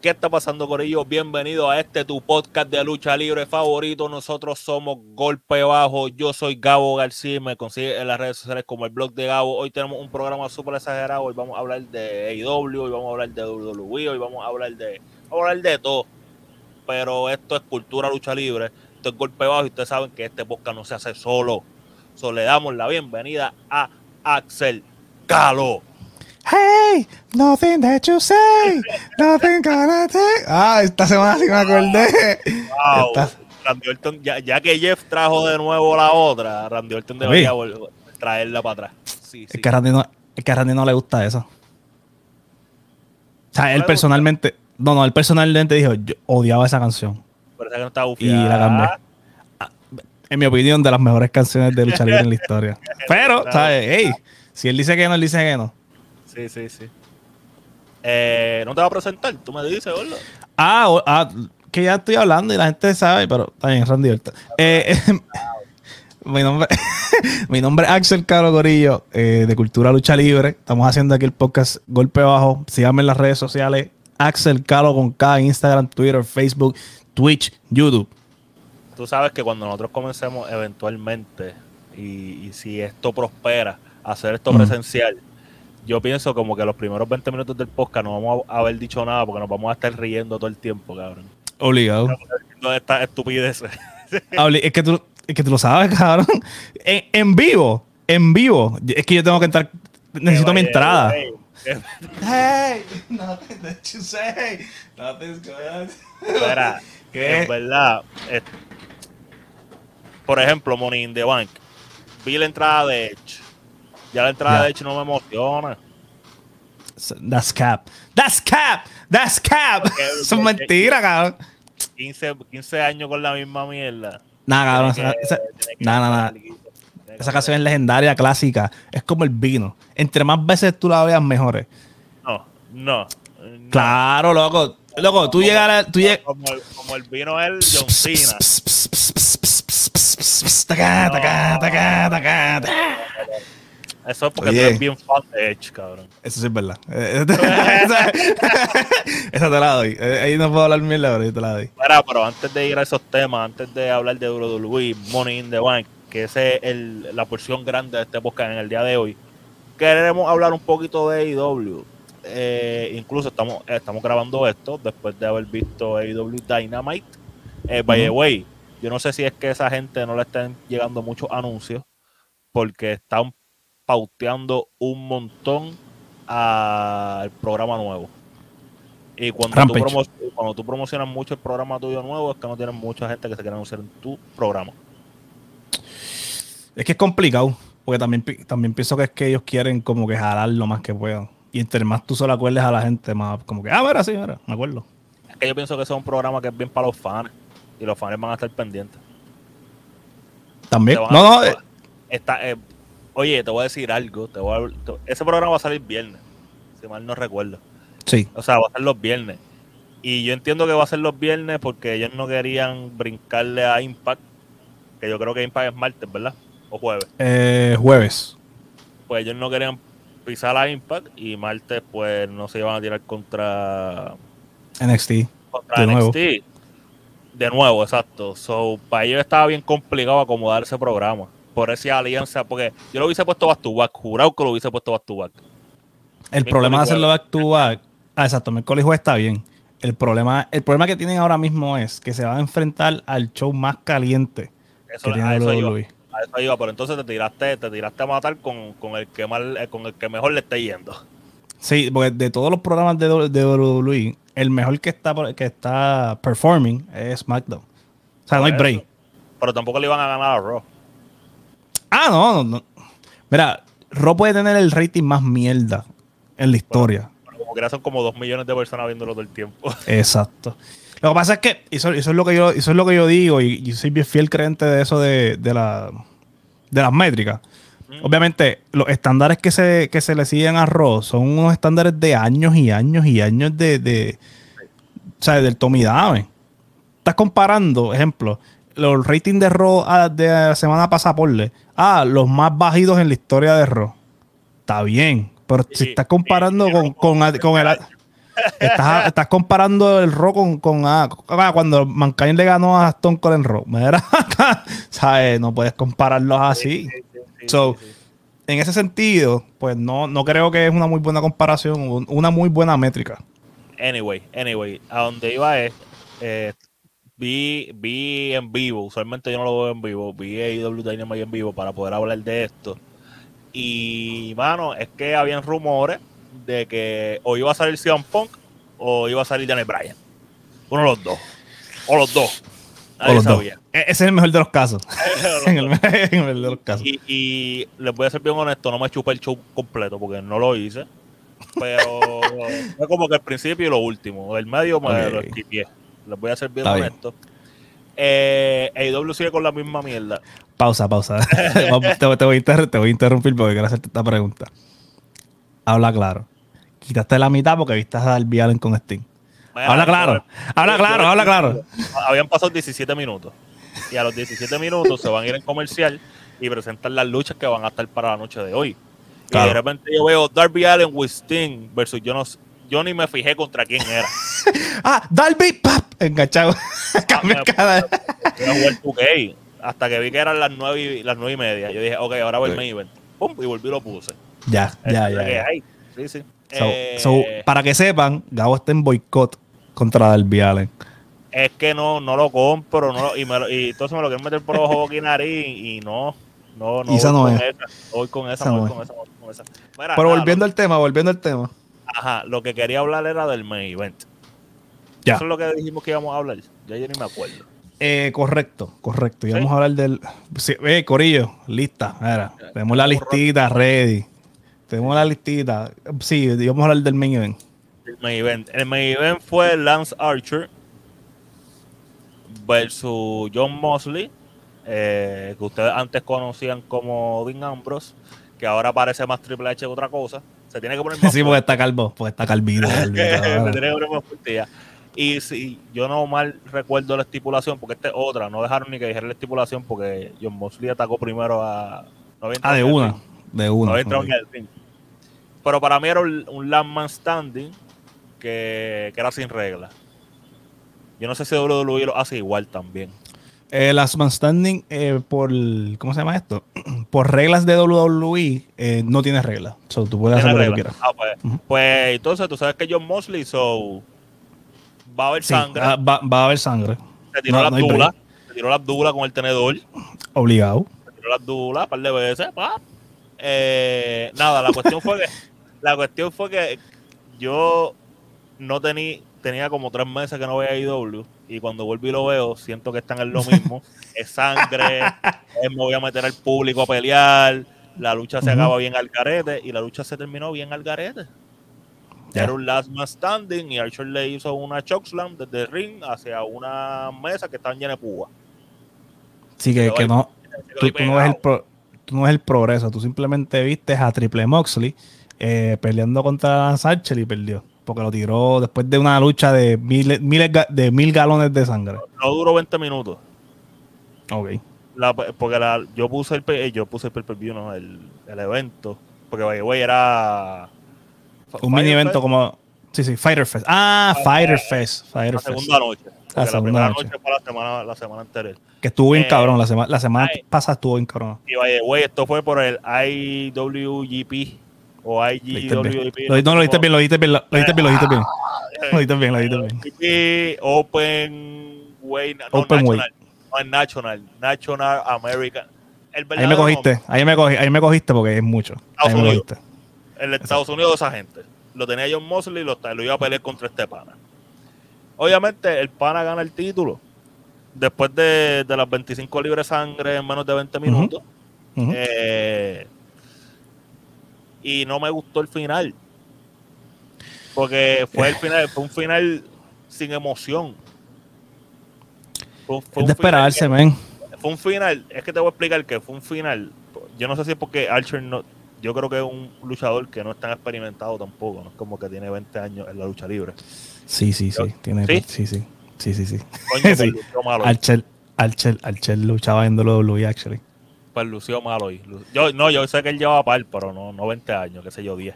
¿Qué está pasando con ellos? Bienvenido a este tu podcast de lucha libre favorito. Nosotros somos Golpe Bajo. Yo soy Gabo García. Me consigue en las redes sociales como el blog de Gabo. Hoy tenemos un programa súper exagerado. Hoy vamos a hablar de AEW, hoy vamos a hablar de WWE, hoy vamos a hablar de, vamos a hablar de todo. Pero esto es cultura lucha libre. Esto es Golpe Bajo y ustedes saben que este podcast no se hace solo. So, le damos la bienvenida a Axel Calo. Hey, nothing that you say, nothing gonna take. Ah, esta semana sí me acordé. Wow. Esta- Randy Orton, ya, ya que Jeff trajo de nuevo la otra, Randy Orton debería vol- traerla para atrás. Sí, sí. Es que, Randy no, es que a Randy no le gusta eso. O sea, él gusta? personalmente. No, no, él personalmente dijo: Yo odiaba esa canción. Parece que no está Y bufiada. la cambié. En mi opinión, de las mejores canciones de lucha libre en la historia. Pero, ¿sabes? Hey, si él dice que no, él dice que no. Sí, sí, sí. Eh, no te va a presentar, tú me dices, Orlo. Ah, o- ah, que ya estoy hablando y la gente sabe, pero bien, Randy Orton. Eh, mi, nombre, mi nombre es Axel Caro Gorillo, eh, de Cultura Lucha Libre. Estamos haciendo aquí el podcast Golpe Bajo. Síganme en las redes sociales. Axel Caro con K, Instagram, Twitter, Facebook, Twitch, YouTube. Tú sabes que cuando nosotros comencemos eventualmente, y, y si esto prospera, hacer esto Mm. presencial, yo pienso como que los primeros 20 minutos del podcast no vamos a haber dicho nada porque nos vamos a estar riendo todo el tiempo, cabrón. Obligado. Todas estas estupideces. Es, que tú, es que tú lo sabes, cabrón. En, en vivo, en vivo. Es que yo tengo que entrar. Necesito mi entrada. eh, Hey, nothing that you say. Nothing's going on. Espera, ¿Qué? en verdad, por ejemplo, Money in the Bank. Vi la entrada de Edge. Ya la entrada de Edge no me emociona. That's cap. That's cap. That's cap. Eso es mentira, cabrón. 15, 15 años con la misma mierda. Nah, cabrón. Tiene Esa, que- esa- que. Tiene que esa canción es legendaria, clásica. Es como el vino. Entre más veces tú la veas, mejores. No, no. no. Claro, loco. Loco, tú llegas a... Tú llegas... Como el, como el vino el John Cena. Eso es porque Oye. tú eres bien fan de Edge, cabrón. Eso sí es verdad. Eh, Esa esa te la doy. Eh, Ahí no puedo hablar mierda, pero yo te la doy. Mira, pero antes de ir a esos temas, antes de hablar de WWE, Money in the Bank, que esa es el- la porción grande de este podcast en el día de hoy, queremos hablar un poquito de AEW. Eh, incluso estamos, estamos grabando esto después de haber visto AEW Dynamite. Eh, by the way, yo no sé si es que esa gente no le están llegando muchos anuncios porque están pauteando un montón al programa nuevo. Y cuando tú, Rampage. cuando tú promocionas mucho el programa tuyo nuevo, es que no tienes mucha gente que se quiera anunciar en tu programa. Es que es complicado. Porque también, también pienso que es que ellos quieren como que jalar lo más que puedan. Y entre más tú solo acuerdes a la gente, más como que, ah, mira, sí, mira, me acuerdo. Es que yo pienso que ese es un programa que es bien para los fans. Y los fans van a estar pendientes. También. A- No, no, eh, está, eh, oye, te voy a decir algo. Te voy a- te- ese programa va a salir viernes. Si mal no recuerdo. sí. O sea, va a ser los viernes. Y yo entiendo que va a ser los viernes porque ellos no querían brincarle a Impact. Que yo creo que Impact es martes, ¿verdad? O jueves. Eh, jueves. Pues ellos no querían pisar a Impact. Y martes, pues no se iban a tirar contra, NXT. contra De nuevo. NXT. De nuevo, exacto. So, para ellos estaba bien complicado acomodar ese programa. Por esa alianza, porque yo lo hubiese puesto back to back. Jurado que lo hubiese puesto back to back. El problema de hacerlo back to back. Ah, exacto, miércoles jueves está bien. El problema, el problema que tienen ahora mismo es que se van a enfrentar al show más caliente Eso, que tiene a, eso WWE. A eso iba, pero entonces te tiraste, te tiraste a matar con, con el que mal, eh, con el que mejor le esté yendo. Sí, porque de todos los programas de, de WWE, el mejor que está, por- que está performing es SmackDown. O sea, no hay break. Pero tampoco le iban a ganar a Raw. Ah, no, no, no. Mira, Raw puede tener el rating más mierda en la historia. Pero como que son como dos millones de personas viéndolo todo el tiempo. Exacto. Lo que pasa es que eso, eso es lo que yo, eso es lo que yo digo y yo soy bien fiel creyente de eso de, de, la, de las métricas. Mm. Obviamente, los estándares que se, que se le siguen a Raw son unos estándares de años y años y años de, de o sea, del Tommy Dame. Estás comparando, ejemplo, los ratings de Raw ah, de la semana pasada, porle. Ah, los más bajidos en la historia de Raw. Está bien. Pero si estás comparando con, con, con el. Estás, estás comparando el Raw con, con ah, cuando Mankind le ganó a Stone Cold en Raw. ¿sabes? No puedes compararlos así. Sí, sí, sí, So, sí, sí. En ese sentido, pues no, no creo que es una muy buena comparación, un- una muy buena métrica. Anyway, anyway, a donde iba es, eh, vi, vi en vivo, usualmente yo no lo veo en vivo, vi AEW Dynamite en vivo para poder hablar de esto. Y, mano, es que habían rumores de que o iba a salir CM Punk o iba a salir Daniel Bryan. Uno de los dos. O los dos. Nadie O los dos. sabía. E- Ese es el mejor de los casos. En, el, dos. en el mejor de los casos. Y, y les voy a ser bien honesto, no me chupé el show completo porque no lo hice. Pero fue como que el principio y lo último. El medio me Ok. lo esquipié. Les voy a ser bien Está bien. honesto. Eh, AEW sigue con la misma mierda. Pausa, pausa. Te, te voy a te voy a interrumpir porque quiero hacerte esta pregunta. Habla claro. Quitaste la mitad porque viste a Darby Allen con Sting. Habla claro. Habla claro, habla claro. Habían pasado 17 minutos. Y a los 17 minutos se van a ir en comercial y presentan las luchas que van a estar para la noche de hoy. Y Claro. de repente yo veo Darby Allen with Sting versus yo no yo ni me fijé contra quién era. Ah, Darby, ¡pap! Enganchado. Cambia cada- 2K. Hasta que vi que eran las 9 y, las 9 y media. Yo dije, ok, ahora voy Sí. main event. Pum, y volví y lo puse. Ya, ya, ya. que ya. Sí, sí. So- Eh, so, para que sepan, Gabo está en boicot contra Darby Allen. es que no, no lo compro. No, lo- y, me lo- y entonces me lo quieren meter por los ojos y nariz y no. No, no Y esa voy no con es. esa. Voy con esa, Esa no voy es. con esa, no voy con esa. Mira, Pero nada, volviendo al tema, volviendo al tema. ajá, lo que quería hablar era del main event. Ya. Eso es lo que dijimos que íbamos a hablar. Ya yo ni me acuerdo. Eh, correcto, correcto. Y ¿Sí? vamos a hablar del. Sí, eh, Corillo, lista. Mira, tenemos la listita ready. Tenemos la listita. Sí, vamos a hablar del main event. El main event. El main event fue Lance Archer versus John Mosley, eh, que ustedes antes conocían como Dean Ambrose, que ahora parece más Triple H que otra cosa. Se tiene que poner más Sí, porque está calvo, porque está calvito, que se tiene que poner más fuerte Y si yo no mal recuerdo la estipulación, porque esta es otra, no dejaron ni que dijera la estipulación porque John Mosley atacó primero a... Ah, de una. De una. había entrado ok. en el ring. Pero para mí era un, un last man standing que, que era sin reglas. Yo no sé si WWE lo hace igual también. Eh, Last Man Standing, eh, por. ¿Cómo se llama esto? por reglas de WWE, eh, no tiene reglas. So, tú puedes hacer ¿Tiene lo que quieras. Ah, pues, pues entonces tú sabes que John Mosley so, va a haber Sí, sangre. ah, va, va a haber sangre. se tiró no- la no abdula. Se tiró la abdula con el tenedor. Obligado. Se tiró la abdula un par de veces. pa. Eh, nada, la cuestión fue que la cuestión fue que yo no tenía tenía como tres meses que no veía IW y cuando vuelvo y lo veo siento que están en lo mismo es sangre es me voy a meter al público a pelear la lucha se acaba bien al garete y la lucha se terminó bien al garete Ya. era un last man standing y Archer le hizo una chokeslam desde el ring hacia una mesa que estaba llena de púa Sí, que, que no, tú, no ves el pro- tú no ves el progreso. Tú simplemente viste a Triple Moxley eh, peleando contra Archer y perdió. Porque lo tiró después de una lucha de miles, miles de mil galones de sangre. no duró 20 minutos Ok. La- porque la, yo puse el pe- yo puse el no el, el evento porque by the way era Un mini evento como. Sí, sí, Fighter Fest. Ah, Fighter Fest. Fighter la Fest. segunda noche porque la, segunda primera noche. noche. fue la semana la semana anterior Que estuvo bien Eh, cabrón. La, sema- la semana pasada estuvo bien cabrón. y the way esto fue por el IWGP o bien. Lo, no, lo dijiste bien, lo dijiste bien, lo dijiste bien, lo dijiste bien. Eh, Lo dijiste bien, lo dijiste bien. Open Way no, Open National no es National National American Ahí me cogiste, ahí me cogiste, ahí me cogiste porque es mucho. Estados Unidos. el Estados Unidos esa gente. Lo tenía John Mosley y lo, lo iba a pelear contra este pana. Obviamente, el pana gana el título. Después de, de las 25 libres de sangre en menos de 20 minutos. Eh, y no me gustó el final. Porque fue el final, fue un final sin emoción. Fue, fue Es un de final esperarse, men. que- fue un final, es que te voy a explicar que fue un final. Yo no sé si es porque Archer no, yo creo que es un luchador que no es tan experimentado tampoco, no es como que tiene 20 años en la lucha libre. Sí, sí, sí. Tiene, ¿Sí? sí, sí. Sí, sí, sí. Coño, Sí. Archer, Archer, Archer luchaba en WWE, actually. Pues lució mal hoy. Yo, no, yo sé que él llevaba par, pero no, no 20 años, qué sé yo, 10.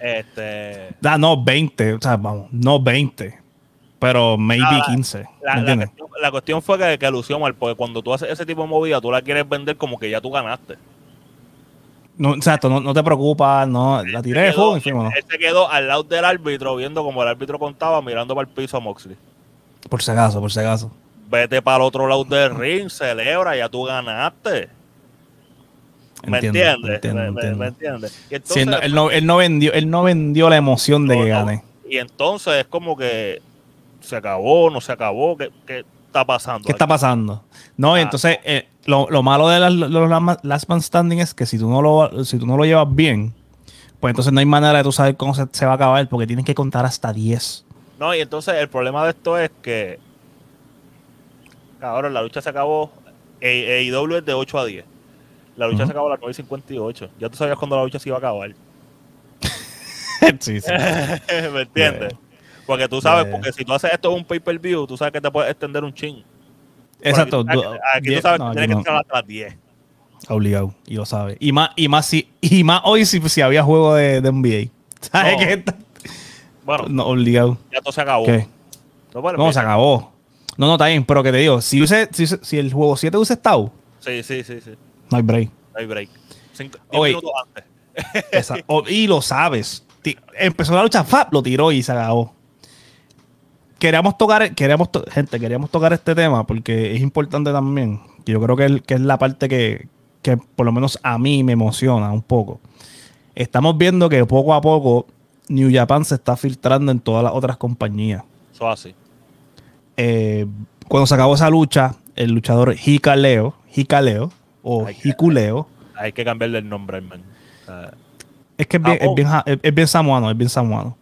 Este. Ah, no, 20, o sea, vamos, no 20, pero maybe Ah, la- 15. La, ¿Me la cuestión, la cuestión fue que, que lució mal, porque cuando tú haces ese tipo de movida, tú la quieres vender como que ya tú ganaste. No, exacto, no, no te preocupes, no, la tiré de ¿no? Él se quedó al lado del árbitro, viendo como el árbitro contaba, mirando para el piso a Moxley. Por si acaso, por si acaso. Vete para el otro lado del ring, celebra, ya tú ganaste. ¿Me Entiendo, entiendes? entiendo, ¿Me, entiendo. me entiendes? Y Sí, entonces, él, no, él, no, él no vendió, él no vendió la emoción de No, que no. gané. Y entonces es como que se acabó, no se acabó, ¿qué, qué está pasando? ¿Qué está pasando? No, y Ah. entonces eh, lo, lo malo de las- los last- man standing es que si tú no lo, si tú no lo llevas bien, pues entonces no hay manera de tú saber cómo se, se va a acabar porque tienes que contar hasta 10. No, y entonces el problema de esto es que, cabrón, la lucha se acabó, AEW es de 8 a 10. La lucha se acabó a las 9 y 58. Ya tú sabías cuándo la lucha se iba a acabar. sí, sí. ¿Me entiendes? Porque tú sabes, Yeah. porque si tú haces esto en un pay-per-view, tú sabes que te puedes extender un chin. Exacto. Aquí, tú- sabes que tienes que entrar hasta las 10. Obligado, y lo sabes. Y más, y más si, y más hoy si, si había juego de, de NBA. ¿Sabes No. qué? Bueno, No, obligado. ya todo se acabó. ¿Qué? No, bueno, No, se acabó. No, no, está bien, pero que te digo, si, use, si, si el juego 7 hubiese estado, Sí, sí, sí, sí. No hay break. No hay break. Cinco, diez minutos antes. Esa- y lo sabes. Empezó la lucha, ¡fap! lo tiró y se acabó. Queríamos tocar, queríamos to- gente, queríamos tocar este tema porque es importante también. Yo creo que, el- que es la parte que, que por lo menos a mí me emociona un poco. Estamos viendo que poco a poco New Japan se está filtrando en todas las otras compañías. Eso así. Eh, cuando se acabó esa lucha, el luchador Hikaleo, Hikaleo o Ay, qué- Hikuleo, Hay que cambiarle el nombre, hermano. Sea, es que es bien, es bien, es- es bien samuano, es bien samuano.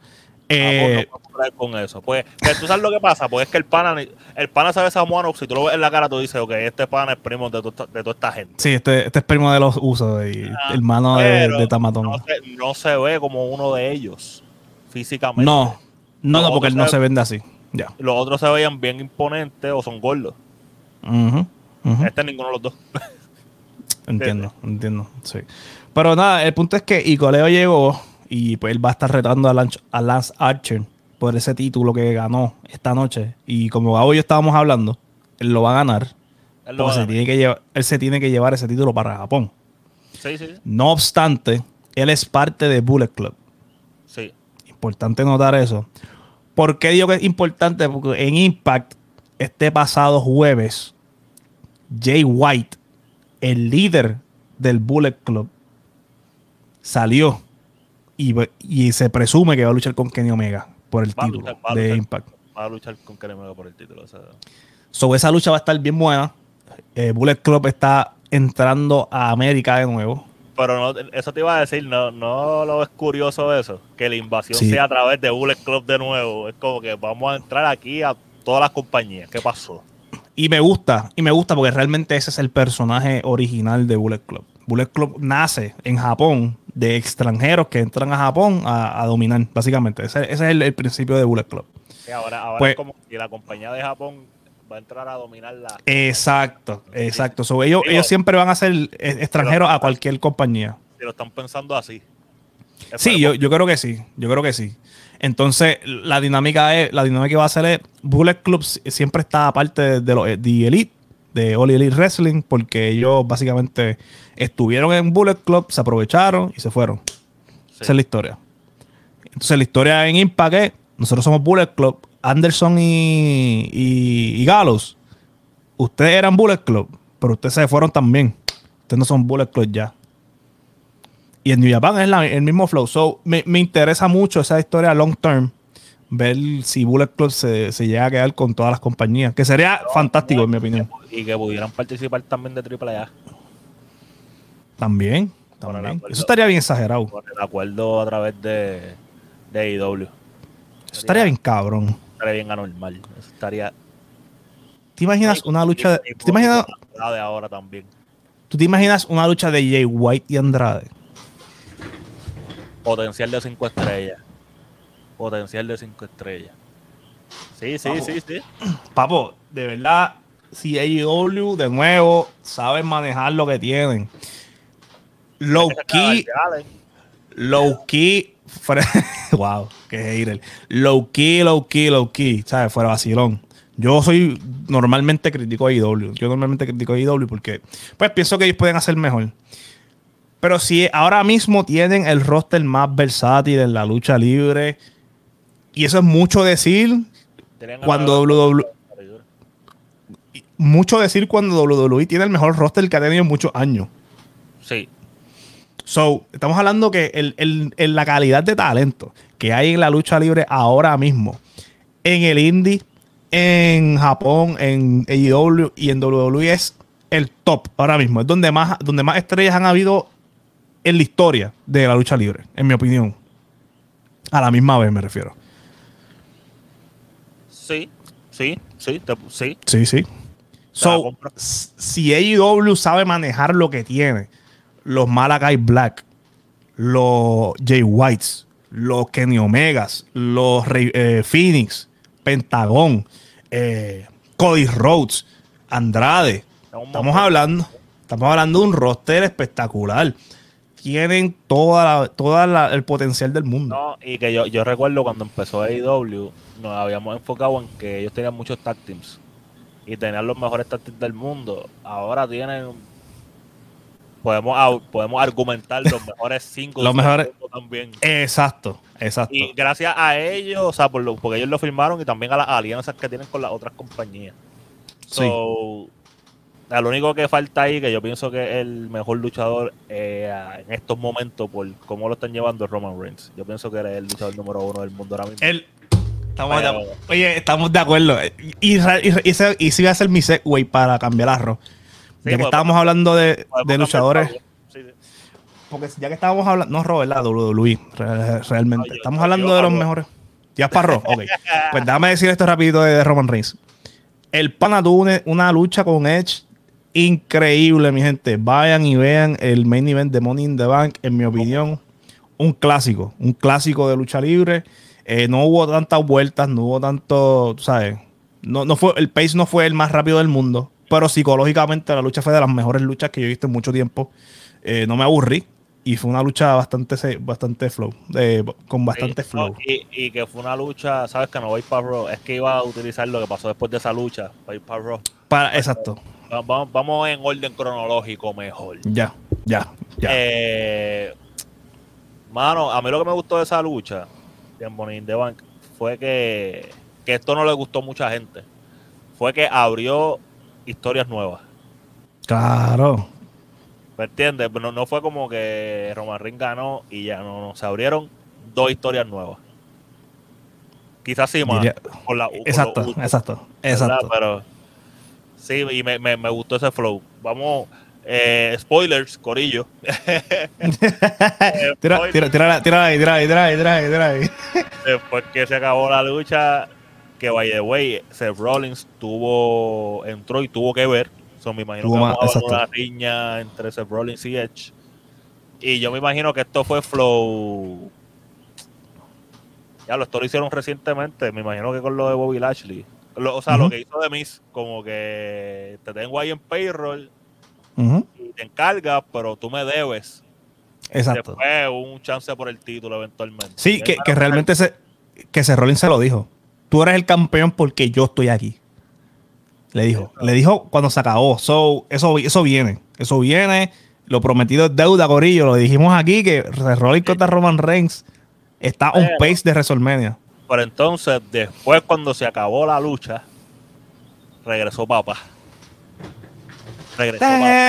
Eh, no con eso. Pues, que tú sabes lo que pasa, pues es que el pana, el pana sabe samuano, si tú lo ves en la cara, tú dices, ok, este pana es primo de, to- de toda esta gente. Sí, este, este es primo de los usos y Ah, hermano de, de Tamatón. No No, se, no se ve como uno de ellos, físicamente. no, no, Los porque él no otros se vende así. Ya. Los otros se veían bien imponentes o son gordos. Este es ninguno de los dos. Entiendo, entiendo. Sí. Pero nada, el punto es que Icoleo llegó y pues él va a estar retando a Lance, a Lance Archer por ese título que ganó esta noche. Y como Gabo y yo estábamos hablando, él lo va a ganar. Él lo va se tiene que llevar, él se tiene que llevar ese título para Japón. Sí, sí, No obstante, él es parte de Bullet Club. sí. Importante notar eso. ¿Por qué digo que es importante? Porque en Impact, este pasado jueves, Jay White, el líder del Bullet Club, salió y, y se presume que va a luchar con Kenny Omega por el Va título luchar, de luchar. Impact. Va a luchar con Kenny Omega por el título. o sea, So, esa lucha va a estar bien buena. Eh, Bullet Club está entrando a América de nuevo. Pero no, eso te iba a decir, no, no lo es curioso eso, que la invasión Sí. sea a través de Bullet Club de nuevo. Es como que vamos a entrar aquí a todas las compañías. ¿Qué pasó? Y me gusta, y me gusta porque realmente ese es el personaje original de Bullet Club. Bullet Club nace en Japón de extranjeros que entran a Japón a, a dominar, básicamente. Ese, ese es el, el principio de Bullet Club. Sí, ahora ahora Pues- es como que la compañía de Japón va a entrar a dominar la... Exacto, exacto. So, ellos, Digo- ellos siempre van a ser eh, extranjeros a cualquier compañía. Si lo están pensando así. Sí, yo, yo creo que sí, yo creo que sí. Entonces, la dinámica es, la dinámica que va a ser es, Bullet Club si- siempre está aparte de, de los de Elite, de All Elite Wrestling, porque ellos básicamente estuvieron en Bullet Club, se aprovecharon y se fueron. Sí. Esa es la historia. Entonces, la historia en Impact es, nosotros somos Bullet Club, Anderson y, y, y Gallows. Ustedes eran Bullet Club, pero ustedes se fueron también. Ustedes no son Bullet Club ya. Y en New Japan es la- el mismo flow. So, me, me interesa mucho esa historia long term. Ver si Bullet Club se, se llega a quedar con todas las compañías. Que sería fantástico, en mi opinión. Y que pudieran participar también de AAA. También. También. acuerdo. Eso estaría bien exagerado. Con el acuerdo a través de, de AEW. Eso estaría bien cabrón. Estaría bien anormal. Eso estaría... ¿Te imaginas una lucha de, y- ¿tú te imaginas, de ahora también. ¿Tú te imaginas una lucha de Jay White y Andrade? Potencial de 5 estrellas. Potencial de 5 estrellas. Sí, sí, sí, sí. Papo, de verdad, si AEW de nuevo saben manejar lo que tienen. Low key, low key, wow, qué hater. Low key, low key, low key, ¿sabes? Fuera vacilón. Yo soy normalmente crítico a IW. Yo normalmente critico a IW porque pues pienso que ellos pueden hacer mejor. Pero si ahora mismo tienen el roster más versátil en la lucha libre, y eso es mucho decir cuando WWE. Mucho decir cuando WWE tiene el mejor roster que ha tenido en muchos años. Sí. So, estamos hablando que el, la calidad de talento que hay en la lucha libre ahora mismo, en el indie, en Japón, en AEW y en WWE es el top ahora mismo. Es donde más, donde más estrellas han habido en la historia de la lucha libre, en mi opinión. A la misma vez me refiero. Sí, sí, sí, sí. Sí, sí. So, si AEW sabe manejar lo que tiene, los Malakai Black, los Jay Whites, los Kenny Omegas, los eh, Phoenix, Pentagon, eh, Cody Rhodes, Andrade. Estamos hablando, estamos hablando de un roster espectacular. Tienen toda, toda el potencial del mundo. No, y que yo, yo recuerdo cuando empezó AEW, nos habíamos enfocado en que ellos tenían muchos tag teams y tenían los mejores tag teams del mundo. Ahora tienen podemos, podemos argumentar los mejores cinco los mejores también. Exacto, exacto. Y gracias a ellos, o sea, por lo, porque ellos lo firmaron y también a las alianzas que tienen con las otras compañías. So, Lo único que falta ahí, que yo pienso que es el mejor luchador eh, en estos momentos por cómo lo están llevando es Roman Reigns. Yo pienso que eres el luchador número uno del mundo ahora mismo. estamos, de, oye, estamos de acuerdo. Y, y, y, y, si va a ser mi segue para cambiar arroz ya que estábamos hablando de, luchadores. Porque ya que estábamos hablando. No, Robert, la WWE, realmente. Estamos hablando de los mejores. Ya parro, ok. Pues déjame decir esto rapidito de, Roman Reigns. El pana tuvo una, lucha con Edge increíble, mi gente. Vayan y vean el main event de Money in the Bank, en mi opinión, un clásico, un clásico de lucha libre. Eh, no hubo tantas vueltas, no hubo tanto, ¿sabes? No, no fue, el pace no fue el más rápido del mundo, pero psicológicamente la lucha fue de las mejores luchas que yo he visto en mucho tiempo. Eh, no me aburrí. Y fue una lucha bastante, bastante flow, con bastante flow. y, que fue una lucha, sabes que no voy para Raw, es que iba a utilizar lo que pasó después de esa lucha para ir para Raw. Para, exacto. Vamos, vamos en orden cronológico mejor. Ya, ya, ya. Eh, mano, a mí lo que me gustó de esa lucha en Bonnie the Bank fue que, que esto no le gustó a mucha gente. Fue que abrió historias nuevas. Claro. ¿Me entiendes? No, no fue como que Roman Reigns ganó y ya no, se abrieron dos historias nuevas. Quizás sí más. exacto, exacto, exacto. Pero sí, y me, me, me, gustó ese flow. Vamos, eh, spoilers, Corillo. tira, tira, tira, tira, ahí, tira, ahí, tira, ahí, tira, ahí, tira ahí. Después que se acabó la lucha, que by the way, Seth Rollins tuvo, entró y tuvo que ver. So, me imagino que vamos a una riña entre Seth Rollins y Edge. Y yo me imagino que esto fue Flow. Ya lo, esto lo hicieron recientemente. Me imagino que con lo de Bobby Lashley. O sea, lo que hizo de Miss, como que te tengo ahí en payroll y te encargas, pero tú me debes. Exacto. Después un chance por el título eventualmente. Sí, que, que realmente se, que Seth Rollins se lo dijo tú eres el campeón porque yo estoy aquí. Le dijo. Le dijo cuando se acabó. So, eso, eso viene. Eso viene. Lo prometido es deuda, Corillo. Lo dijimos aquí que Rollins contra Roman Reigns está un pace de WrestleMania. Pero entonces, después cuando se acabó la lucha, regresó papá. Regresó papá.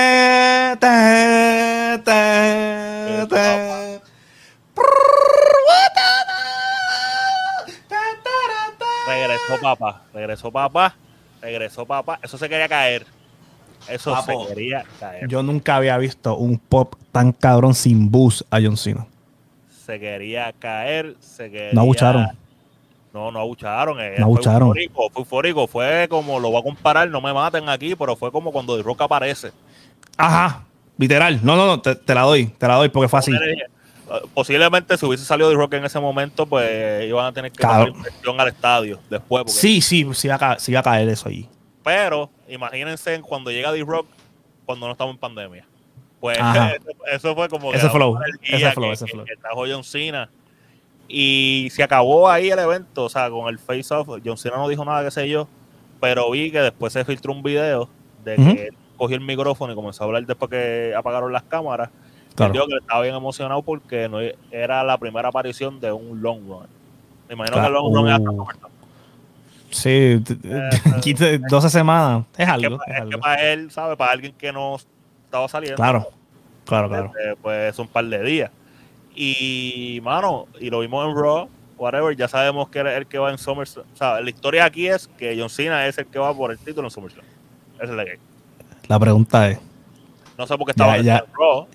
regresó papá, regresó papá, regresó papá. Eso se quería caer. Eso se quería caer. Yo nunca había visto un pop tan cabrón sin bus a John Cena. Se quería caer, se quería... No abucharon. No, no abucharon. Eh, no abucharon. Fue eufórico, fue eufórico. Fue como, lo voy a comparar, no me maten aquí, pero fue como cuando The Rock aparece. Ajá, literal. No, no, no, te, te la doy, te la doy porque fue así posiblemente si hubiese salido de Rock en ese momento, pues iban a tener que inversión al estadio después. Sí, sí, sí iba, a caer, eso ahí. Pero imagínense cuando llega D-Rock cuando no estamos en pandemia. Pues eso, eso fue como Ese flow, ese flow, que, ese que- flow. que trajo John Cena. Y se acabó ahí el evento, o sea, con el face off. John Cena no dijo nada, qué sé yo. Pero vi que después se filtró un video de que él cogió el micrófono y comenzó a hablar después que apagaron las cámaras. Claro. Dijo que estaba bien emocionado porque no era la primera aparición de un long run. Me imagino que el long run Uh. SummerSlam. Sí, 15, 12 semanas. Es algo. es es que para él, ¿sabe? Para alguien que no estaba saliendo. Claro, claro, claro. este, pues un par de días. Y, mano, y lo vimos en Raw, whatever, ya sabemos que es el que va en SummerSlam. O sea, la historia aquí es que John Cena es el que va por el título en SummerSlam. Esa es la que hay. La pregunta es, No sé por qué estaba Ya, en. Raw.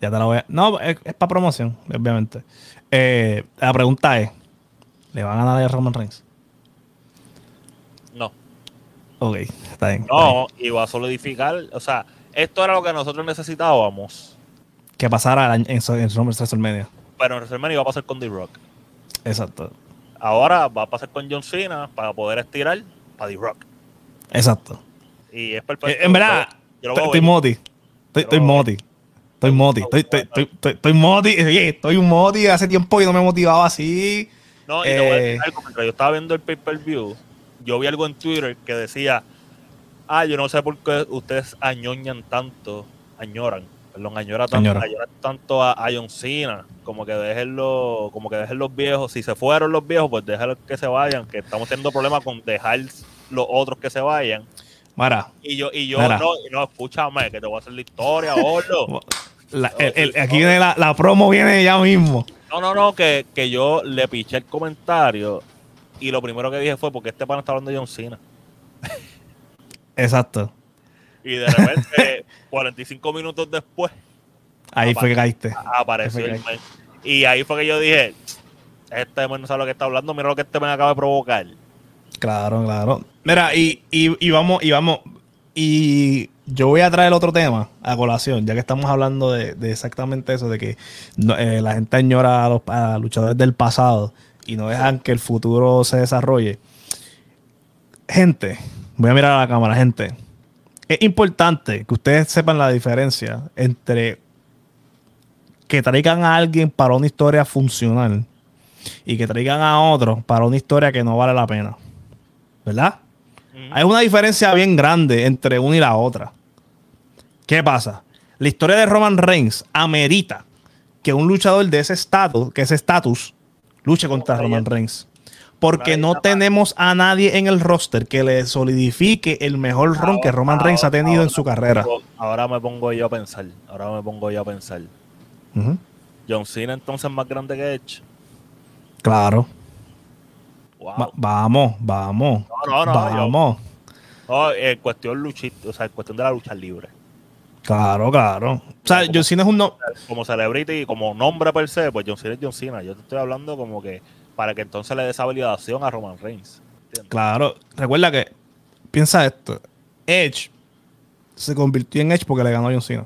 ya te la voy a... No, es, es para promoción, obviamente. Eh, la pregunta es, ¿le van a ganar a Roman Reigns? No, Ok, está bien. está bien. no, y va a solidificar. O sea, esto era lo que nosotros necesitábamos. Que pasara en, en, en WrestleMania. Pero en WrestleMania iba a pasar con The Rock. Exacto, Ahora va a pasar con John Cena para poder estirar para The Rock. exacto. Y es Eh, perfecto. en verdad, estoy, moti. Estoy, moti. Estoy moti. Estoy, moti. Estoy un moti hace tiempo y no me motivaba así. No, y te voy a decir Eh, algo, mientras yo estaba viendo el pay-per-view, yo vi algo en Twitter que decía, ah, yo no sé por qué ustedes añoñan tanto, añoran, perdón, tanto, Añora. tanto a, a John Cena, como que déjenlo, como que dejen los viejos, si se fueron los viejos, pues déjenlos que se vayan, que estamos teniendo problemas con dejar los otros que se vayan. Mara, Y yo, y yo, no, no, escúchame, que te voy a hacer la historia, gordo. la- el- el- aquí viene la, la promo, viene ya mismo. No, no, no, que, que yo le piché el comentario y lo primero que dije fue porque este pan está hablando de John Cena. Exacto. Y de repente, 45 minutos después, Ahí fue que caíste. apareció el men. Y ahí fue que yo dije, este men no sabe lo que está hablando, mira lo que este men acaba de provocar. Claro, claro. Mira, y, y, y vamos, y vamos. Y yo voy a traer otro tema a colación, ya que estamos hablando de, de exactamente eso, de que no- eh, la gente añora a los a luchadores del pasado y no dejan que el futuro se desarrolle. Gente, voy a mirar a la cámara, gente. Es importante que ustedes sepan la diferencia entre que traigan a alguien para una historia funcional y que traigan a otro para una historia que no vale la pena. ¿Verdad? Hay una diferencia bien grande entre una y la otra. ¿Qué pasa? La historia de Roman Reigns amerita que un luchador de ese estatus, que ese estatus, luche contra Roman Reigns. Porque no tenemos a nadie en el roster que le solidifique el mejor ron que Roman Reigns ha tenido en su carrera. Ahora me pongo yo a pensar, ahora me pongo yo a pensar. John Cena entonces es más grande que Edge. Claro. Wow. Va- vamos, vamos. No, no, no, vamos. En cuestión o sea, cuestión de la lucha libre. Claro, claro. O sea, John Cena es un no. Como celebrity y como nombre per se, pues John Cena es John Cena. Yo te estoy hablando como que para que entonces le dé esa validación a Roman Reigns. ¿entiendes? Claro. Recuerda que, piensa esto. Edge se convirtió en Edge porque le ganó a John Cena.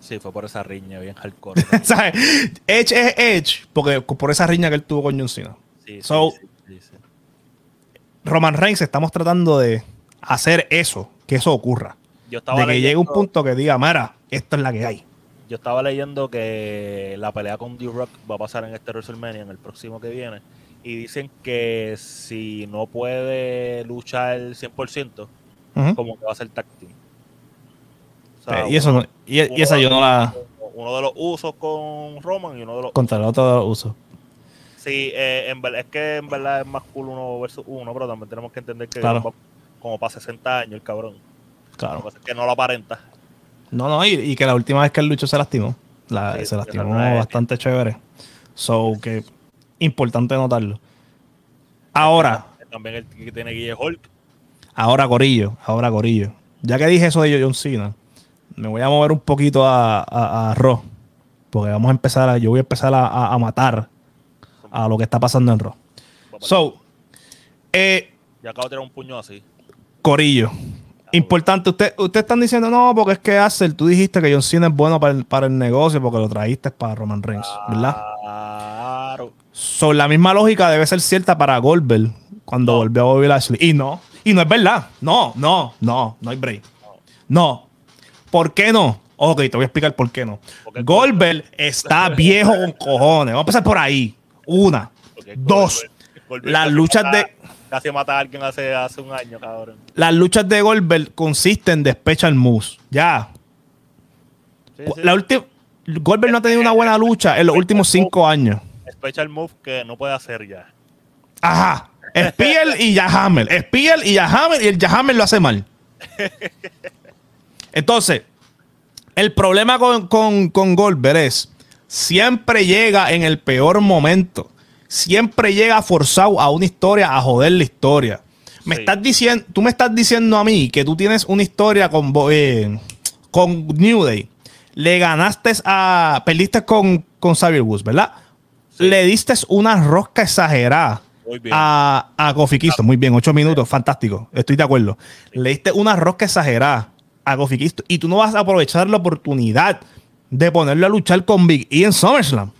Sí, fue por esa riña bien hardcore. ¿Sabes? Edge es Edge porque por esa riña que él tuvo con John Cena. Sí, So- sí. Roman Reigns estamos tratando de hacer eso, que eso ocurra. Yo estaba De que llegue un punto que diga, Mara, esto es la que hay. Yo estaba leyendo que la pelea con D-Rock va a pasar en este WrestleMania, en el próximo que viene. Y dicen que si no puede luchar 100%, Ujú. como que va a ser team. O sea, Eh, y eso y, y esa yo no la uno de los usos con Roman y uno de los contra el otro uso. Sí, eh, en ver- es que en verdad es más cool uno versus uno, pero también tenemos que entender que Claro. como para 60 años el cabrón. Lo Claro. que pasa es que no lo aparenta. No, no, y, y que la última vez que él luchó se lastimó. La- Sí, se lastimó bastante chévere. So, que importante notarlo. Ahora, También el que tiene Guille Hulk. ahora Corillo, ahora Corillo. Ya que dije eso de John Cena, me voy a mover un poquito a, a, a Raw. Porque vamos a empezar, a- yo voy a empezar a, a- a matar a lo que está pasando en Raw. So, eh, Ya acabo de tirar un puño así. Corillo. Importante, usted, ustedes están diciendo, no, porque es que Axel, tú dijiste que John Cena es bueno para el, para el negocio porque lo trajiste para Roman Reigns, ¿verdad? Claro. So, la misma lógica debe ser cierta para Goldberg cuando volvió a Bobby Lashley. Y no, y no es verdad. No, no, no, no hay break. No. ¿Por qué no? Ok, te voy a explicar por qué no. Porque Goldberg está viejo con cojones. Vamos a empezar por ahí. Una. Dos. Goldberg- Goldberg Las luchas de- Casi mata a alguien hace, hace un año, cabrón. Las luchas de Goldberg consisten de special moves. Ya. Sí, sí. La última. Goldberg no ha tenido una buena lucha en los últimos cinco años. Special move que no puede hacer ya. Ajá. Spear y Yahammer. Spear y Yahammer y el Yahammer lo hace mal. Entonces, el problema con, con, con Goldberg es siempre llega en el peor momento. Siempre llega forzado a una historia, a joder la historia. Me Sí. estás diciendo, tú me estás diciendo a mí que tú tienes una historia con, eh, con New Day. Le ganaste a. Perdiste con, con Xavier Woods, ¿verdad? Sí. Le diste una rosca exagerada a, a Kofi Kingston. Muy bien, ocho minutos, fantástico. Estoy de acuerdo. Le diste una rosca exagerada a Kofi Kingston y tú no vas a aprovechar la oportunidad de ponerlo a luchar con Big E en SummerSlam.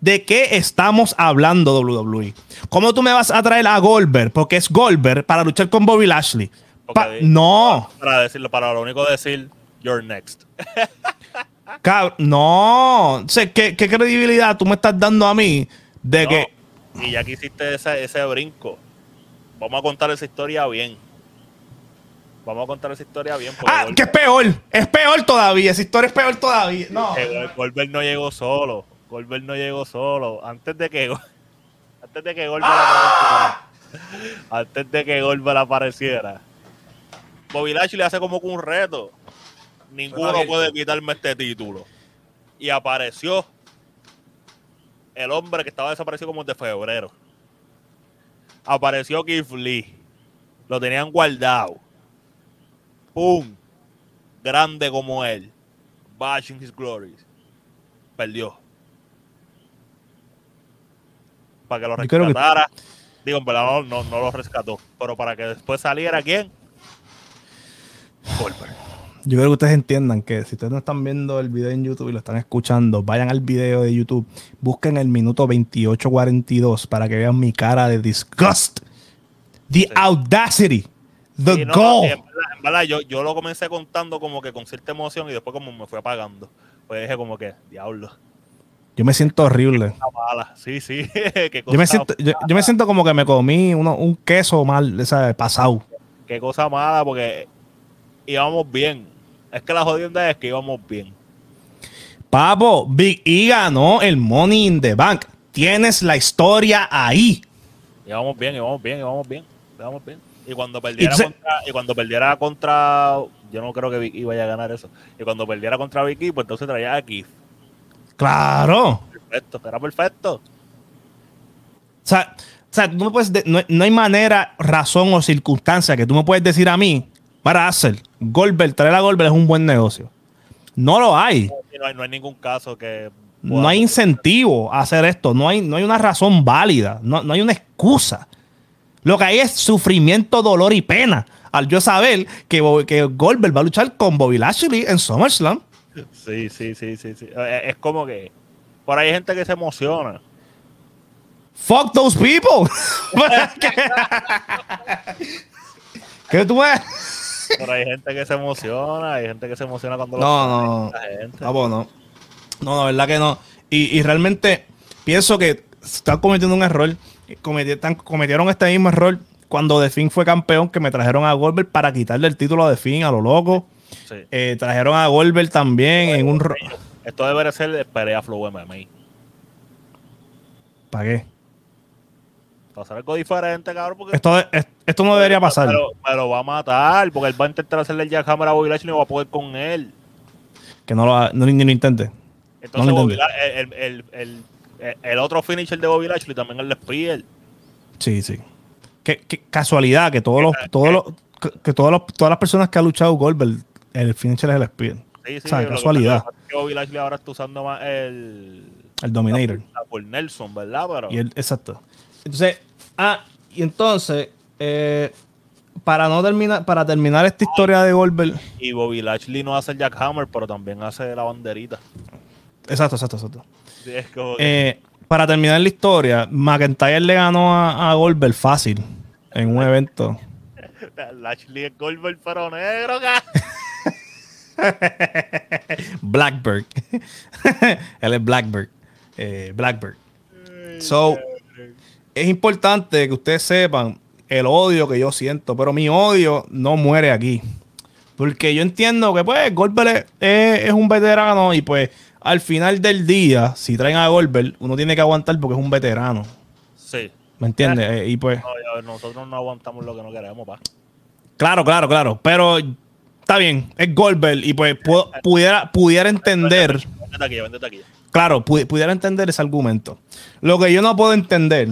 ¿De qué estamos hablando, WWE? ¿Cómo tú me vas a traer a Goldberg? Porque es Goldberg para luchar con Bobby Lashley. Pa- no, Para decirlo, para lo único decir, you're next. cab- no. O sea, ¿qué, qué credibilidad tú me estás dando a mí de No, que Y ya que hiciste ese, ese brinco, vamos a contar esa historia bien. Vamos a contar esa historia bien. Ah, Goldberg- que es peor. Es peor todavía. Esa historia es peor todavía. No. Goldberg no llegó solo. Goldberg no llegó solo. Antes de que antes de que Goldberg ¡Ah! apareciera, antes de que Goldberg apareciera, Bobby Lashley hace como que un reto. Ninguno puede quitarme este título. Y apareció el hombre que estaba desaparecido como desde febrero. Apareció Keith Lee. Lo tenían guardado. ¡Pum! Grande como él. Bashing his glories. Perdió. Para que lo que- rescatara. Digo, en verdad no, no, lo rescató. Pero para que después saliera quién? Goldberg. Yo creo que ustedes entiendan que si ustedes no están viendo el video en YouTube y lo están escuchando, vayan al video de YouTube, busquen el minuto 2842 para que vean mi cara de disgust. The audacity. The Sí, no, goal. sí, en verdad, en verdad, yo, yo lo comencé contando como que con cierta emoción y después como me fue apagando. Pues dije como que, diablo, Yo me siento horrible. Sí, sí. qué cosa, Yo me siento, yo, yo me siento como que me comí uno- un queso mal, esa pasado. qué cosa mala porque íbamos bien. Es que la jodienda es que íbamos bien. Papo, Big E ganó el Money in the Bank. Tienes la historia ahí. Íbamos bien, íbamos bien, íbamos bien. Íbamos bien. Y cuando perdiera contra, y cuando perdiera contra, yo no creo que Vicky vaya a ganar eso. Y cuando perdiera contra Vicky, pues entonces traía a Keith. Claro. Perfecto, era perfecto. O sea, o sea, tú no, puedes de- no, no hay manera, razón o circunstancia que tú me puedes decir a mí para hacer Goldberg, traer a Goldberg es un buen negocio. No lo hay. No hay, no hay ningún caso que. No hay incentivo a hacer esto. No hay, no hay una razón válida. No, no hay una excusa. Lo que hay es sufrimiento, dolor y pena. Al yo saber que, que Goldberg va a luchar con Bobby Lashley en SummerSlam. Sí, sí, sí, sí, sí. Eh, Es como que. Por ahí hay gente que se emociona. Fuck those people. ¿Qué tú ves? Pero hay gente que se emociona. Hay gente que se emociona cuando No, lo no. la gente. Ah. No, no, la verdad que no. Y, y realmente pienso que están cometiendo un error. Cometieron este mismo error cuando The Finn fue campeón, que me trajeron a Goldberg para quitarle el título a The Finn a lo loco. Sí. Eh, trajeron a Goldberg también en un... Esto debería ser de pelea Flow MMA. ¿Para qué? Para hacer algo diferente, cabrón. Porque Esto, es- esto no debería pasar. Pero, me lo va a matar. Porque él va a intentar hacerle el jackhammer a Bobby Lashley y no va a poder con él. Que no lo, ha- no, ni lo intente. Entonces, No lo Bobby intente. La- el, el, el, el- otro finisher de Bobby Lashley también es el Spear. Sí, sí. Qué, qué casualidad que todos los, todos los, que, que todos los- todas las personas que ha luchado Goldberg, el finisher es el Spear. Sí, sí. O sea, casualidad. que Bobby Lashley ahora está usando más el. El Dominator. la por Nelson, ¿verdad? Pero, Y él, exacto. Entonces, ah, y entonces, eh, para no terminar, para terminar esta historia de Goldberg. y Bobby Lashley no hace el jackhammer, pero también hace la banderita. Exacto, exacto, exacto. Sí, es como que- Eh, para terminar la historia, McIntyre le ganó a, a Goldberg fácil en un evento. Lashley es Goldberg pero negro, ca. Blackbird. Él es Blackbird. Eh, Blackbird. So, es importante que ustedes sepan el odio que yo siento, pero mi odio no muere aquí. Porque yo entiendo que, pues, Goldberg es, es un veterano y, pues, al final del día, si traen a Goldberg, uno tiene que aguantar porque es un veterano. Sí. ¿Me entiendes? Eh, y pues, No, nosotros no aguantamos lo que no queremos, pa. claro, claro, claro. Pero está bien, es Goldberg y, pues, pu- pudiera, pudiera entender. Vente aquí, vente aquí. Claro, pu- pudiera entender ese argumento. Lo que yo no puedo entender,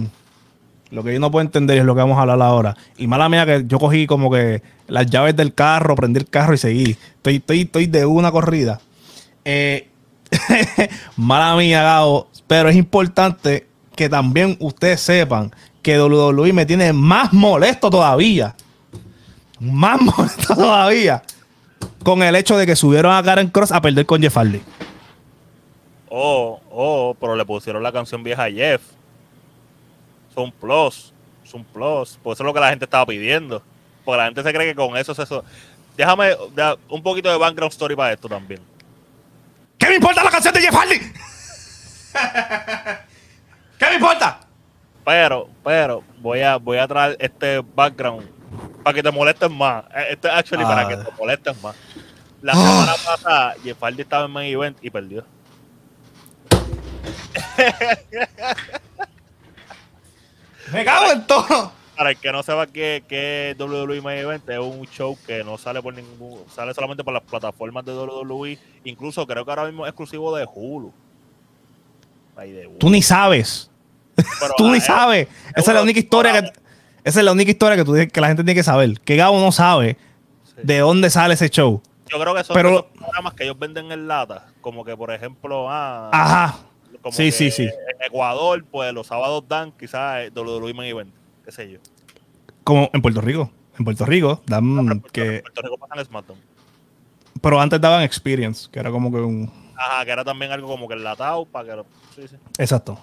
lo que yo no puedo entender es lo que vamos a hablar ahora. Y mala mía que yo cogí como que las llaves del carro, prendí el carro y seguí. Estoy, estoy, estoy de una corrida. Eh, mala mía, Gabo. Pero es importante que también ustedes sepan que WWE me tiene más molesto todavía. Más molesto todavía. Con el hecho de que subieron a Karen Cross a perder con Jeff Hardy. Oh, oh, pero le pusieron la canción vieja a Jeff. Son plus. Son plus. Por eso es lo que la gente estaba pidiendo. Porque la gente se cree que con eso es eso. Déjame un poquito de background story para esto también. ¿Qué me importa la canción de Jeff Hardy? ¿Qué me importa? Pero, pero, voy a, voy a traer este background para que te molesten más. Eh, Este es actually Ah. para que te molesten más. La semana pasada, Jeff Hardy estaba en main event y perdió. Me cago en todo. Para el que no sepa que, que WWE Main Event es un show que no sale por ningún, sale solamente por las plataformas de WWE, incluso creo que ahora mismo es exclusivo de Hulu. Ay, de Hulu. Tú ni sabes. Pero, Tú ah, ni sabes. Esa es la única historia que. Esa es la única historia que, tú, que la gente tiene que saber. Que Gabo no sabe sí. de dónde sale ese show. Yo creo que son pero- esos programas que ellos venden en lata, como que por ejemplo, ah, Ajá. como sí, que sí, sí. En Ecuador, pues los sábados dan quizás eh, WWE Main Event, qué sé yo. Como en Puerto Rico. En Puerto Rico dan en Puerto, que. en Puerto Rico pasan SmackDown. Pero antes daban Experience, que era como que un. Ajá, que era también algo como que enlatado para que sí. Exacto.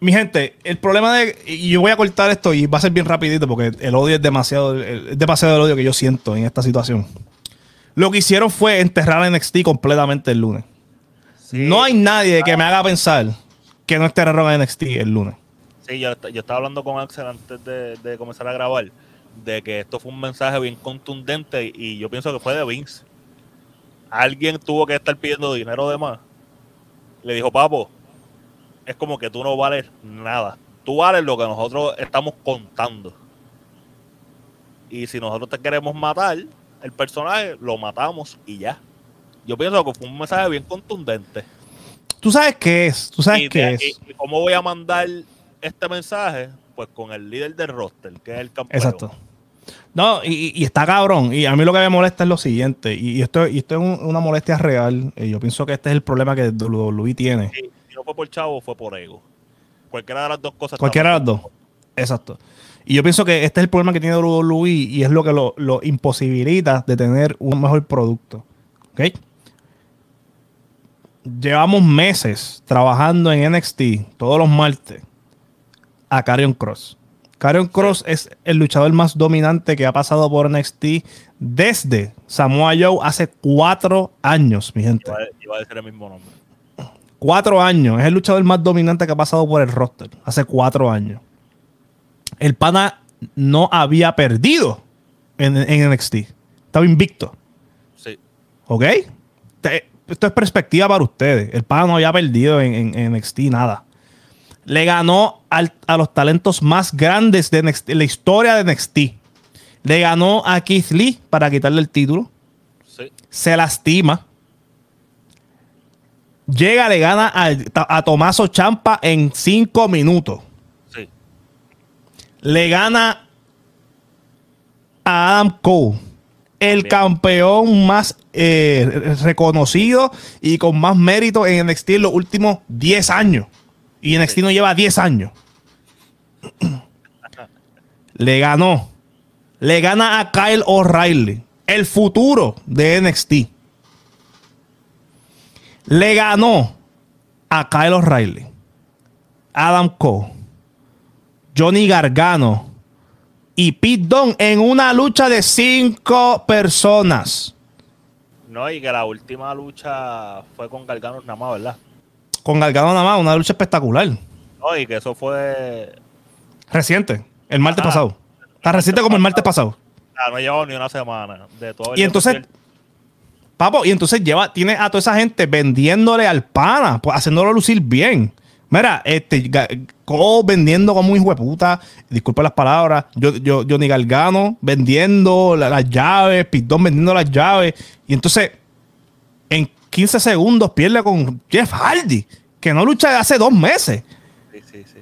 Mi gente, el problema de. Y yo voy a cortar esto y va a ser bien rapidito porque el odio es demasiado. Es demasiado el odio que yo siento en esta situación. Lo que hicieron fue enterrar a NXT completamente el lunes. Sí. No hay nadie que me haga pensar que no enterraron a NXT el lunes. Sí, yo, yo estaba hablando con Axel antes de, de comenzar a grabar de que esto fue un mensaje bien contundente y yo pienso que fue de Vince. Alguien tuvo que estar pidiendo dinero de más. Le dijo, papo, es como que tú no vales nada. Tú vales lo que nosotros estamos contando. Y si nosotros te queremos matar, el personaje lo matamos y ya. Yo pienso que fue un mensaje bien contundente. ¿Tú sabes qué es? ¿Tú sabes Y qué de- es? y- ¿Cómo voy a mandar este mensaje? Pues con el líder del roster, que es el campeón. Exacto. No, y, y está cabrón. Y a mí lo que me molesta es lo siguiente. Y, y esto, y esto es un- una molestia real. Y yo pienso que este es el problema que WWE tiene. No fue por chavo, fue por ego. Cualquiera de las dos cosas. Cualquiera de las dos. Exacto. Y yo pienso que este es el problema que tiene WWE y es lo que lo, lo imposibilita de tener un mejor producto. ¿Ok? Llevamos meses trabajando en NXT todos los martes a Karrion Cross. Karrion Cross es el luchador más dominante que ha pasado por NXT desde Samoa Joe hace cuatro años, mi gente. Iba, a- iba a decir el mismo nombre. Cuatro años. Es el luchador más dominante que ha pasado por el roster. Hace cuatro años. El pana no había perdido en, en NXT. Estaba invicto. Sí. ¿Ok? Te- esto es perspectiva para ustedes. El pana no había perdido en, en- en NXT nada. Le ganó al- a los talentos más grandes de NXT, la historia de NXT. Le ganó a Keith Lee para quitarle el título Sí. se lastima. Llega, le gana a, a Tomaso Champa en cinco minutos. Sí. Le gana a Adam Cole, el Bien. campeón más eh, reconocido y con más mérito en NXT en los últimos 10 años. Y NXT no lleva 10 años. le ganó. Le gana a Kyle O'Reilly, el futuro de NXT. Le ganó a Kyle O'Reilly. Adam Cole, Johnny Gargano y Pete Dunne en una lucha de cinco personas. No, y que la última lucha fue con Gargano nada más, ¿verdad? Con Gargano nada más, una lucha espectacular. No, y que eso fue. Reciente, el martes Ah. pasado. Tan reciente como el martes pasado. Ah, no llevado ni una semana. De todo Y entonces, papo, y entonces lleva, tiene a toda esa gente vendiéndole al pana, pues, haciéndolo lucir bien. Mira, este, Cole vendiendo como un hijo de puta, disculpa las palabras, yo, yo, Johnny Gargano vendiendo la- las llaves, Pitón vendiendo las llaves, y entonces en 15 segundos pierde con Jeff Hardy, que no lucha hace dos meses. Sí, sí, sí.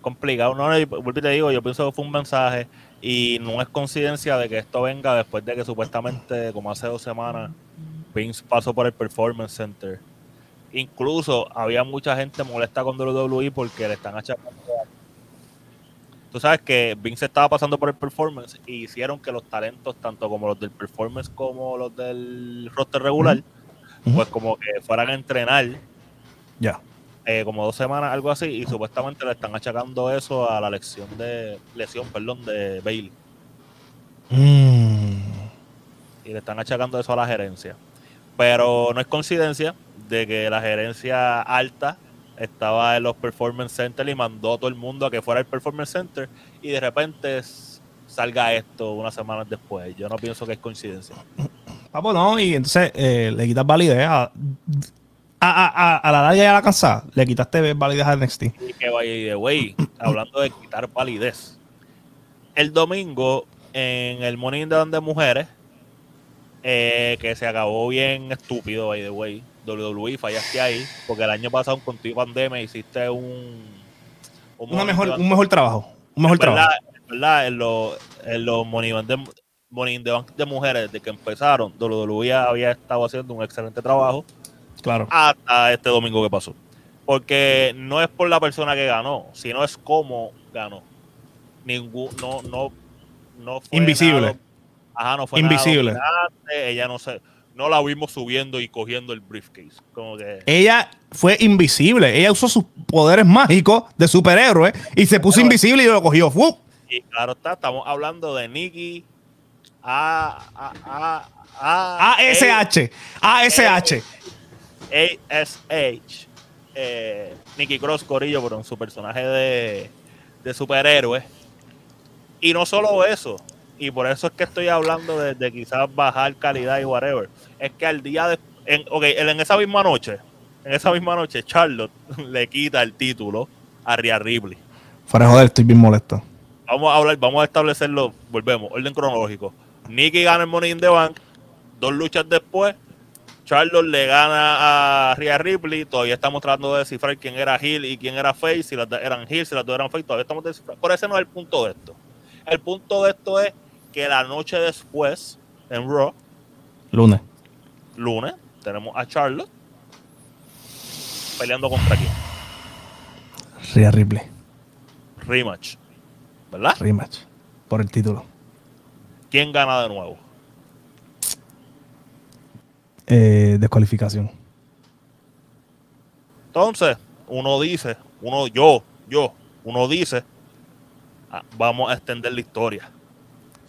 Complicado. No, vuelvo y te digo, yo pienso que fue un mensaje y no es coincidencia de que esto venga después de que supuestamente, como hace dos semanas, Vince pasó por el Performance Center. Incluso había mucha gente molesta con WWE porque le están achacando. Tú sabes que Vince estaba pasando por el Performance y hicieron que los talentos, tanto como los del Performance como los del roster regular, pues como que fueran a entrenar Ya. Eh, como dos semanas, algo así, y supuestamente le están achacando eso a la lección de lesión, perdón, de Bailey. Mm. Y le están achacando eso a la gerencia. Pero no es coincidencia de que la gerencia alta estaba en los Performance Center y mandó a todo el mundo a que fuera al Performance Center y de repente salga esto unas semanas después. Yo no pienso que es coincidencia. Papo, no, y entonces eh, le quitas validez a, a, a, a- a la larga y a la cansada. Le quitaste validez a NXT. Y que vaya de way, hablando de quitar validez. El domingo, en el the Bank de mujeres, eh, que se acabó bien estúpido, by the way. WWE, fallaste ahí, porque el año pasado con tu pandemia hiciste un. un Una mejor, un mejor trabajo. Un mejor En verdad, trabajo. en verdad, en los, en los Money, Bank de, Money Bank de mujeres, desde que empezaron, WWE había estado haciendo un excelente trabajo Claro. hasta este domingo que pasó. Porque no es por la persona que ganó, sino es cómo ganó. Ningún, no, no, no fue Invisible. nada- ajá, no fue Invisible. ella no se, no la vimos subiendo y cogiendo el briefcase. Como que Ella fue invisible. Ella usó sus poderes mágicos de superhéroe y se puso invisible y lo cogió. ¡Fu! y claro está, estamos hablando de Nikki A A A A ASH. ASH. ASH. Eh, Nicky Cross Corillo, pero en su personaje de, de superhéroe. Y no solo eso, y por eso es que estoy hablando de, de quizás bajar calidad y whatever. Es que al día de. En, ok, en esa misma noche, en esa misma noche, Charlotte le quita el título a Rhea Ripley. Fuera de joder, estoy bien molesto. Vamos a hablar, vamos a establecerlo, volvemos, orden cronológico. Nicky gana el Money in the Bank, dos luchas después, Charlotte le gana a Rhea Ripley, todavía estamos tratando de descifrar quién era Hill y quién era Face, si las dos eran Hill, si las dos eran Face, todavía estamos descifrando. Por ese no es el punto de esto. El punto de esto es que la noche después, en Raw, Lunes. lunes, tenemos a Charlotte peleando contra quién? Rhea Ripley. Rematch. ¿Verdad? Rematch. Por el título. ¿Quién gana de nuevo? Eh, descualificación. Entonces, uno dice, uno, yo, yo, uno dice, ah, vamos a extender la historia.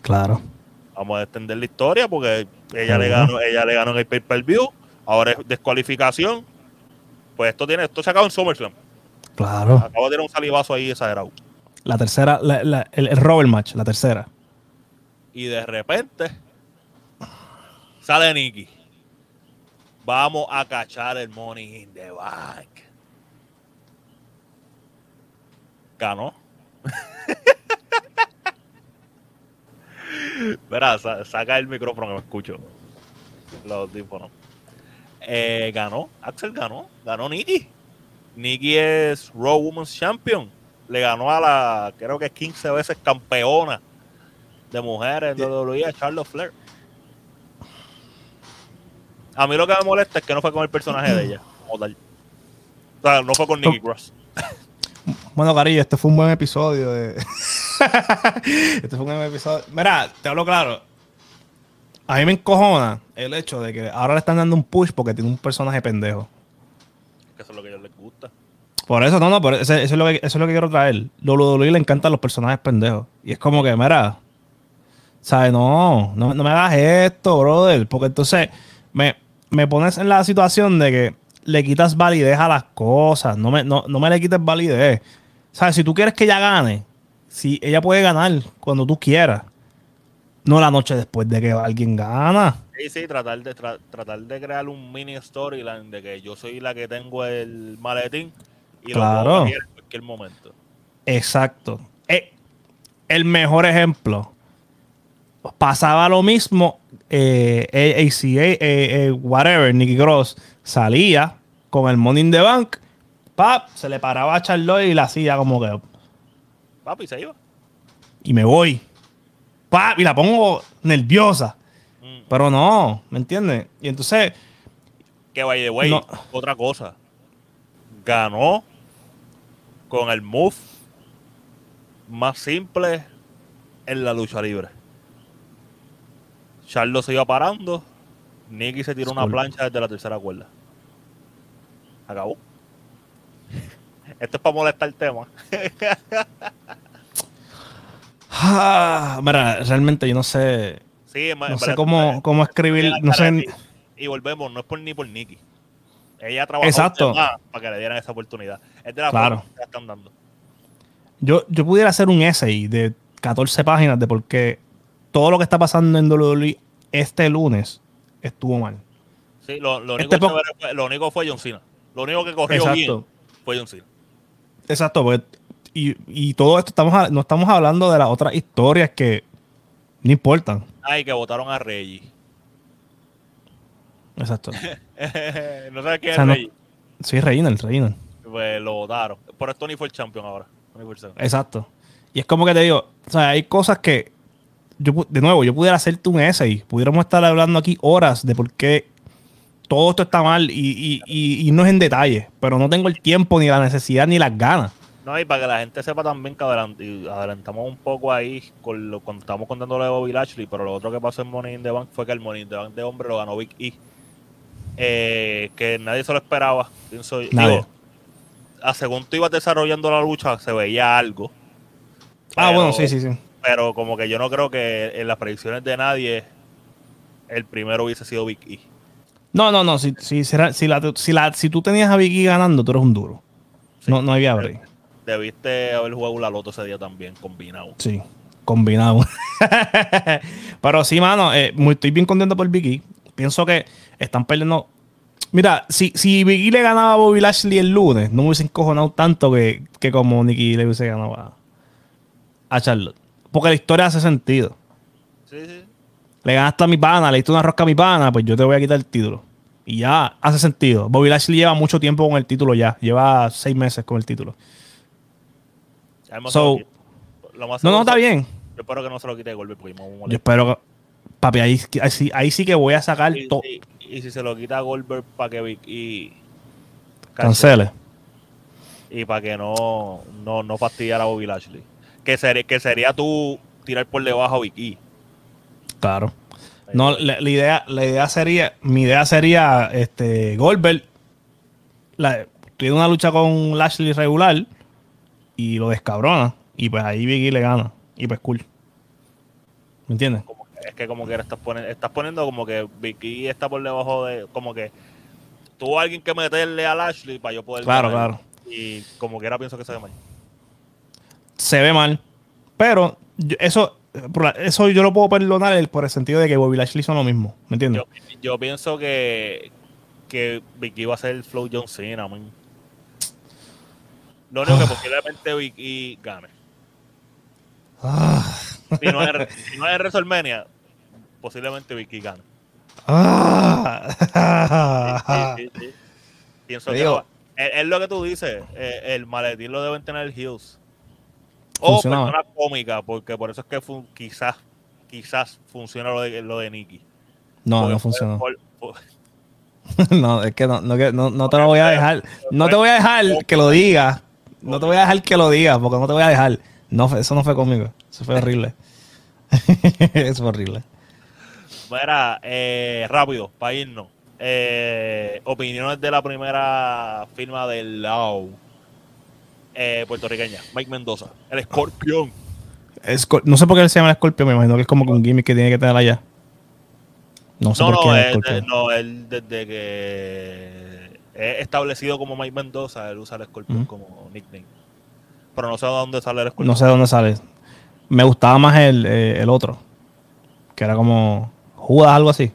Claro. Vamos a extender la historia porque ella le ganó, ella le ganó en el pay-per-view, ahora es descualificación. Pues esto tiene, esto se acabó en SummerSlam. Claro. Acabo de tener un salivazo ahí exagerado. La tercera, la- la- el, el Robert match, la tercera. Y de repente sale Nicky. Vamos a cachar el money in the bank. Ganó. Verá, sa- saca el micrófono que me escucho. Los audífonos. Eh, ganó, Axel ganó, ganó Nicky. Nicky es Raw Women's Champion. Le ganó a la, creo que es 15 veces campeona de mujeres en WWE a Charlotte Flair. A mí lo que me molesta es que no fue con el personaje de ella. como tal. O sea, no fue con Nicky Cross. Bueno, Carillo, este fue un buen episodio de. este fue un buen episodio. Mira, te hablo claro. A mí me encojona el hecho de que ahora le están dando un push porque tiene un personaje pendejo. Que eso es lo que a ellos les gusta. Por eso, no, no, por eso, eso es lo que, eso es lo que quiero traer. WWE le encantan los personajes pendejos. Y es como que, mira, ¿sabes? No, no, no me hagas esto, brother. Porque entonces me, me pones en la situación de que le quitas validez a las cosas. No me, no, no me le quites validez. ¿Sabes? Si tú quieres que ella gane, si ella puede ganar cuando tú quieras. No la noche después de que alguien gana. Sí, sí, tratar de, tra- tratar de crear un mini storyline de que yo soy la que tengo el maletín y Claro. lo puedo en cualquier momento. Exacto. Eh, el mejor ejemplo. Pasaba lo mismo. Eh, eh, eh, whatever, Nicky Cross salía con el Money in the Bank. Pap, se le paraba a Charlotte y la hacía como que. Papi, se iba. Y me voy. Pap, y la pongo nerviosa. Mm. Pero no, ¿me entiendes? Y entonces, Que by the way, No. otra cosa. Ganó con el move más simple en la lucha libre. Charlo se iba parando. Nicky se tiró una plancha desde la tercera cuerda. Acabó. Esto es para molestar el tema. ah, mira, realmente yo no sé. Sí, No sé cómo, cómo escribir. No sé. Y volvemos, no es por ni por Nicky. Ella trabajó Exacto. para que le dieran esa oportunidad. Es de la Claro. que la están dando. Yo, yo pudiera hacer un essay de 14 páginas de por qué todo lo que está pasando en WWE este lunes estuvo mal. Sí, lo, lo único, Este fue, lo único fue John Cena. Lo único que corrió Exacto. bien fue John Cena. Exacto, pues, y, y todo esto estamos no estamos hablando de las otras historias que no importan. Ay, que votaron a Reggie. Exacto. no sabes quién O sea, es no- Reggie. Sí, Reina, Reina. Pues lo votaron. Por esto Tony fue el campeón ahora. Tony fue el segundo. Exacto. Y es como que te digo, o sea, hay cosas que yo, de nuevo, yo pudiera hacerte un essay, pudiéramos estar hablando aquí horas de por qué todo esto está mal y, y, y, y no es en detalle, pero no tengo el tiempo, ni la necesidad, ni las ganas. No, y para que la gente sepa también que adelantamos un poco ahí con lo, cuando estamos contando lo de Bobby Lashley, pero lo otro que pasó en Money in the Bank fue que el Money in the Bank de hombre lo ganó Big E. Eh, que nadie se lo esperaba. Pienso, digo, a según tú ibas desarrollando la lucha, se veía algo. Ah, bueno, sí, sí, sí. Pero como que yo no creo que en las predicciones de nadie el primero hubiese sido Big E. No, no, no. Si, si, será- si, la, si, la, si tú tenías a Vicky ganando, tú eres un duro. No, no había break. Debiste haber jugado la loto ese día también, combinado. Sí, combinado. Pero sí, mano, eh, estoy bien contento por Vicky. Pienso que están perdiendo. Mira, si, si Vicky le ganaba a Bobby Lashley el lunes, no me hubiese encojonado tanto que, que como Nikki le hubiese ganado a, a Charlotte. Porque la historia hace sentido. Sí, sí. Le ganaste a mi pana, le diste una rosca a mi pana, pues yo te voy a quitar el título. Y ya hace sentido. Bobby Lashley lleva mucho tiempo con el título ya. Lleva seis meses con el título. Ya So- lo más No, no, está bien. Yo espero que no se lo quite de golpe porque me Yo espero que. Papi, ahí, ahí, sí- ahí sí que voy a sacar todo. y- y si se lo quita a Goldberg para que y Cancele. y para que no, no, no fastidiar a Bobby Lashley. Que, sería que sería tú tirar por debajo a Vicky. Claro. No, la, la idea, la idea sería, mi idea sería, este, Goldberg, la, tiene una lucha con Lashley regular y lo descabrona y pues ahí Biggie le gana y pues cool. ¿Me entiendes? Como que- es que como que estás poniendo, estás poniendo como que Vicky está por debajo de, como que tuvo alguien que meterle a Lashley para yo poder Claro, ganar. claro. Y como que era pienso que se ve mal. Se ve mal, pero yo- eso, eso yo lo puedo perdonar por el sentido de que Bobby Lashley son lo mismo, ¿me entiendes? Yo, yo pienso que, que Vicky va a ser el Flow John Cena, man. Lo único que posiblemente Vicky gane. Ah, Si no es, si no es WrestleMania, posiblemente Vicky gane. ah. Sí, sí, sí. Pienso Te que digo- va- es, lo que tú dices, eh, el maletín lo deben tener Hills. O Funcionaba. persona cómica, porque por eso es que quizás quizás funciona lo de, lo de Nicky. No, Porque no funcionó. No, es que no, no, no, no te lo voy a dejar. No te voy a dejar que lo digas. No te voy a dejar que lo digas, porque no te voy a dejar. No, eso no fue conmigo. Eso fue horrible. eso fue horrible. Mira, eh, rápido, para irnos. Eh, opiniones de la primera firma del Lau. Eh, puertorriqueña, Mike Mendoza, el escorpión. Escor- no sé por qué se llama el escorpión, me imagino que es como un gimmick que tiene que tener allá. No sé No, por qué no, es él, escorpión. no, él desde que es establecido como Mike Mendoza, él usa el escorpión como nickname. Pero no sé de dónde sale el escorpión. No sé de dónde sale. Me gustaba más el, eh, el otro. Que era como Judas, algo así.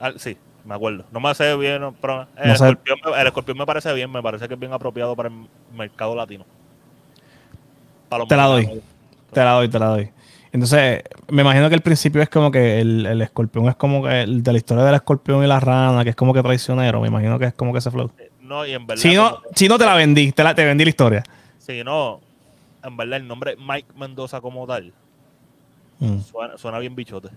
Ah, sí, me acuerdo. No me sé bien, pero el, No sé. escorpión, me- el escorpión me parece bien, me parece que es bien apropiado para el mercado latino. Para los Te la doy. Te la doy, te la doy. Entonces, me imagino que el principio es como que el, el escorpión es como que el de la historia del escorpión y la rana, que es como que traicionero. Me imagino que es como que ese flow. No, y en verdad. Si no, que- si no te la vendí, te, la, te vendí la historia. si no, en verdad el nombre Mike Mendoza como tal Mm. suena, suena bien bichote.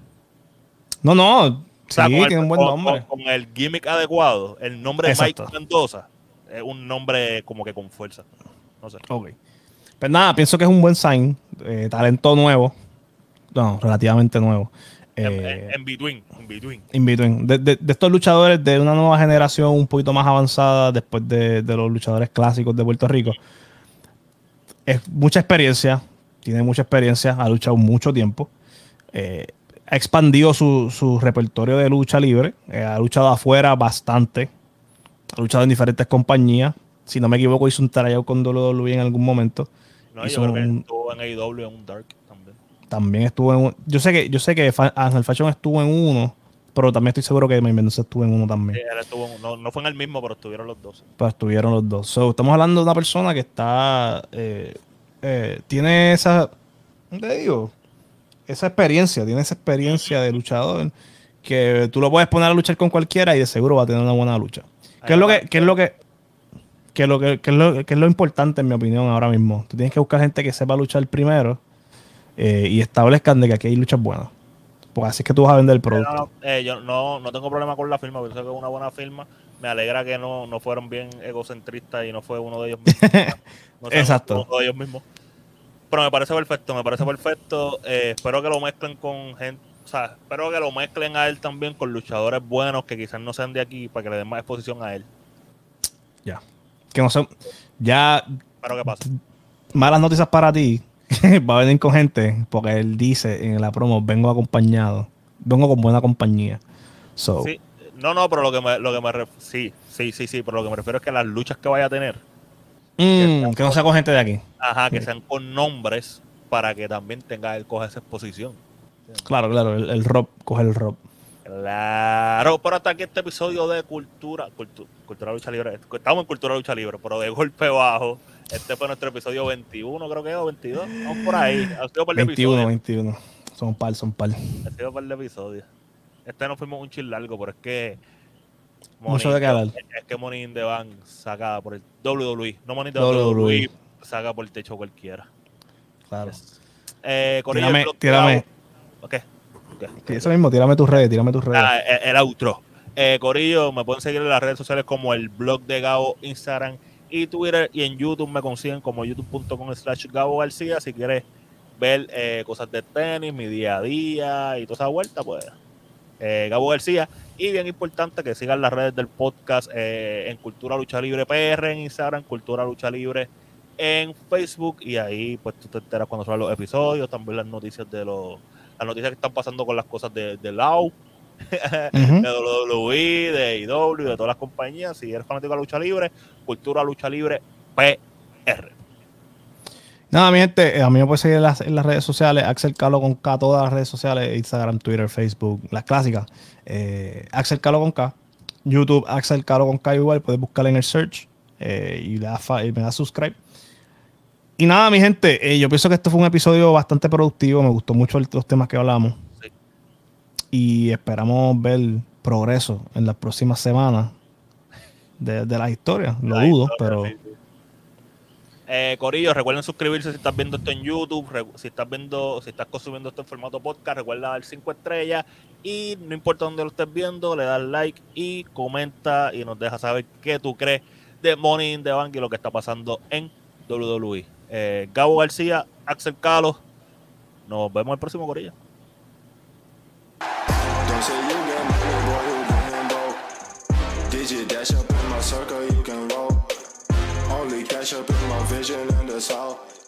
No, no. O sea, sí, con el- tiene un buen nombre. Con, con el gimmick adecuado, el nombre Exacto. Mike Mendoza es un nombre como que con fuerza. No sé. Ok. Pues nada, pienso que es un buen sign. eh, talento nuevo. No, relativamente nuevo. En, Eh, en- en between, en between. in between. De, de- de estos luchadores de una nueva generación un poquito más avanzada después de, de los luchadores clásicos de Puerto Rico. Es mucha experiencia, tiene mucha experiencia, ha luchado mucho tiempo. eh, ha expandido su, su repertorio de lucha libre, eh, ha luchado afuera bastante, ha luchado en diferentes compañías. Si no me equivoco, hizo un tryout con WWE en algún momento. No, hizo yo creo que un- estuvo en AEW en un Dark también. También estuvo en un- Yo sé que, yo sé que Ángel Fashion estuvo en uno, pero también estoy seguro que Mendoza estuvo en uno también. Sí, él estuvo en- no, no fue en el mismo, pero estuvieron los dos. Pues estuvieron los dos. So, estamos hablando de una persona que está. eh, eh, tiene esa. ¿cómo te digo? Esa experiencia, tiene esa experiencia de luchador que tú lo puedes poner a luchar con cualquiera y de seguro va a tener una buena lucha. ¿Qué es lo que, qué es lo que, qué es lo que, qué es lo, qué es lo importante en mi opinión ahora mismo? Tú tienes que buscar gente que sepa luchar primero eh, y establezcan de que aquí hay luchas buenas. Porque así es que tú vas a vender el producto. No, no, eh, yo no, no tengo problema con la firma, pienso que es una buena firma. Me alegra que no, no fueron bien egocentristas y no fue uno de ellos mismos. No Exacto. Uno de ellos mismos. Pero me parece perfecto, me parece perfecto. Eh, espero que lo mezclen con gente, o sea, espero que lo mezclen a él también con luchadores buenos que quizás no sean de aquí para que le den más exposición a él. Ya. Que no sé. Ya Espero que pase. malas noticias para ti. va a venir con gente, porque él dice en la promo, vengo acompañado, vengo con buena compañía. So, Sí, no, no, pero lo que me, lo que me ref- sí, sí, sí, sí, pero lo que me refiero es que las luchas que vaya a tener, mm, que no sea con gente de aquí. ajá, que Sí. sean con nombres para que también tenga él coja esa exposición. Claro, claro, el, el Rob, coge el Rob. Claro, pero hasta aquí este episodio de Cultura, Cultu- Cultura Lucha Libre. Estamos en Cultura Lucha Libre, pero de golpe bajo. Este fue nuestro episodio 21, creo que es, o 22. Vamos por ahí. Ha sido par de 21, episodios. 21. Son par, son par. Ha sido par de episodios. Este no fuimos un chill largo, pero es que. Mucho de. Es que Money in the Bank saca por el WWE. No Money in the WWE. WWE saca por el techo cualquiera. Claro. Eh, Corillo, Tírame, el tírame. Ok. ok. Sí, Eso mismo, tírame tus redes, tírame tus redes. Ah, el, el outro. Eh, Corillo, me pueden seguir en las redes sociales como el blog de Gabo, Instagram y Twitter. Y en YouTube me consiguen como youtube.com slash Gabo García. Si quieres ver eh, cosas de tenis, mi día a día y toda esa vuelta, pues eh, Gabo García. Y bien importante que sigan las redes del podcast eh, en Cultura Lucha Libre PR en Instagram, Cultura Lucha Libre en Facebook. Y ahí pues tú te enteras cuando salen los episodios, también las noticias de los las noticias que están pasando con las cosas de, de Lau de WWE, de IW, de todas las compañías. Si eres fanático de la lucha libre, Cultura Lucha Libre PR. Nada, mi gente, eh, a mí me puedes seguir en las, en las redes sociales, Axel Calo con K, todas las redes sociales, Instagram, Twitter, Facebook, las clásicas. Eh, Axel Calo con K, YouTube, Axel Calo con K igual, puedes buscar en el search eh, y, fa- y me das subscribe. Y nada, mi gente, eh, yo pienso que este fue un episodio bastante productivo, me gustó mucho el- los temas que hablamos. Sí. Y esperamos ver progreso en las próximas semanas de, de las historias. Lo dudo, pero... sí. Eh, Corillo, recuerden suscribirse si estás viendo esto en YouTube, si estás viendo, si estás consumiendo esto en formato podcast, recuerda dar 5 estrellas y no importa dónde lo estés viendo, le das like y comenta y nos deja saber qué tú crees de Money in the Bank y lo que está pasando en WWE. Eh, Gabo García, Axel Calo, nos vemos el próximo Corillo. You can roll. Only cash catch up in my vision in the south.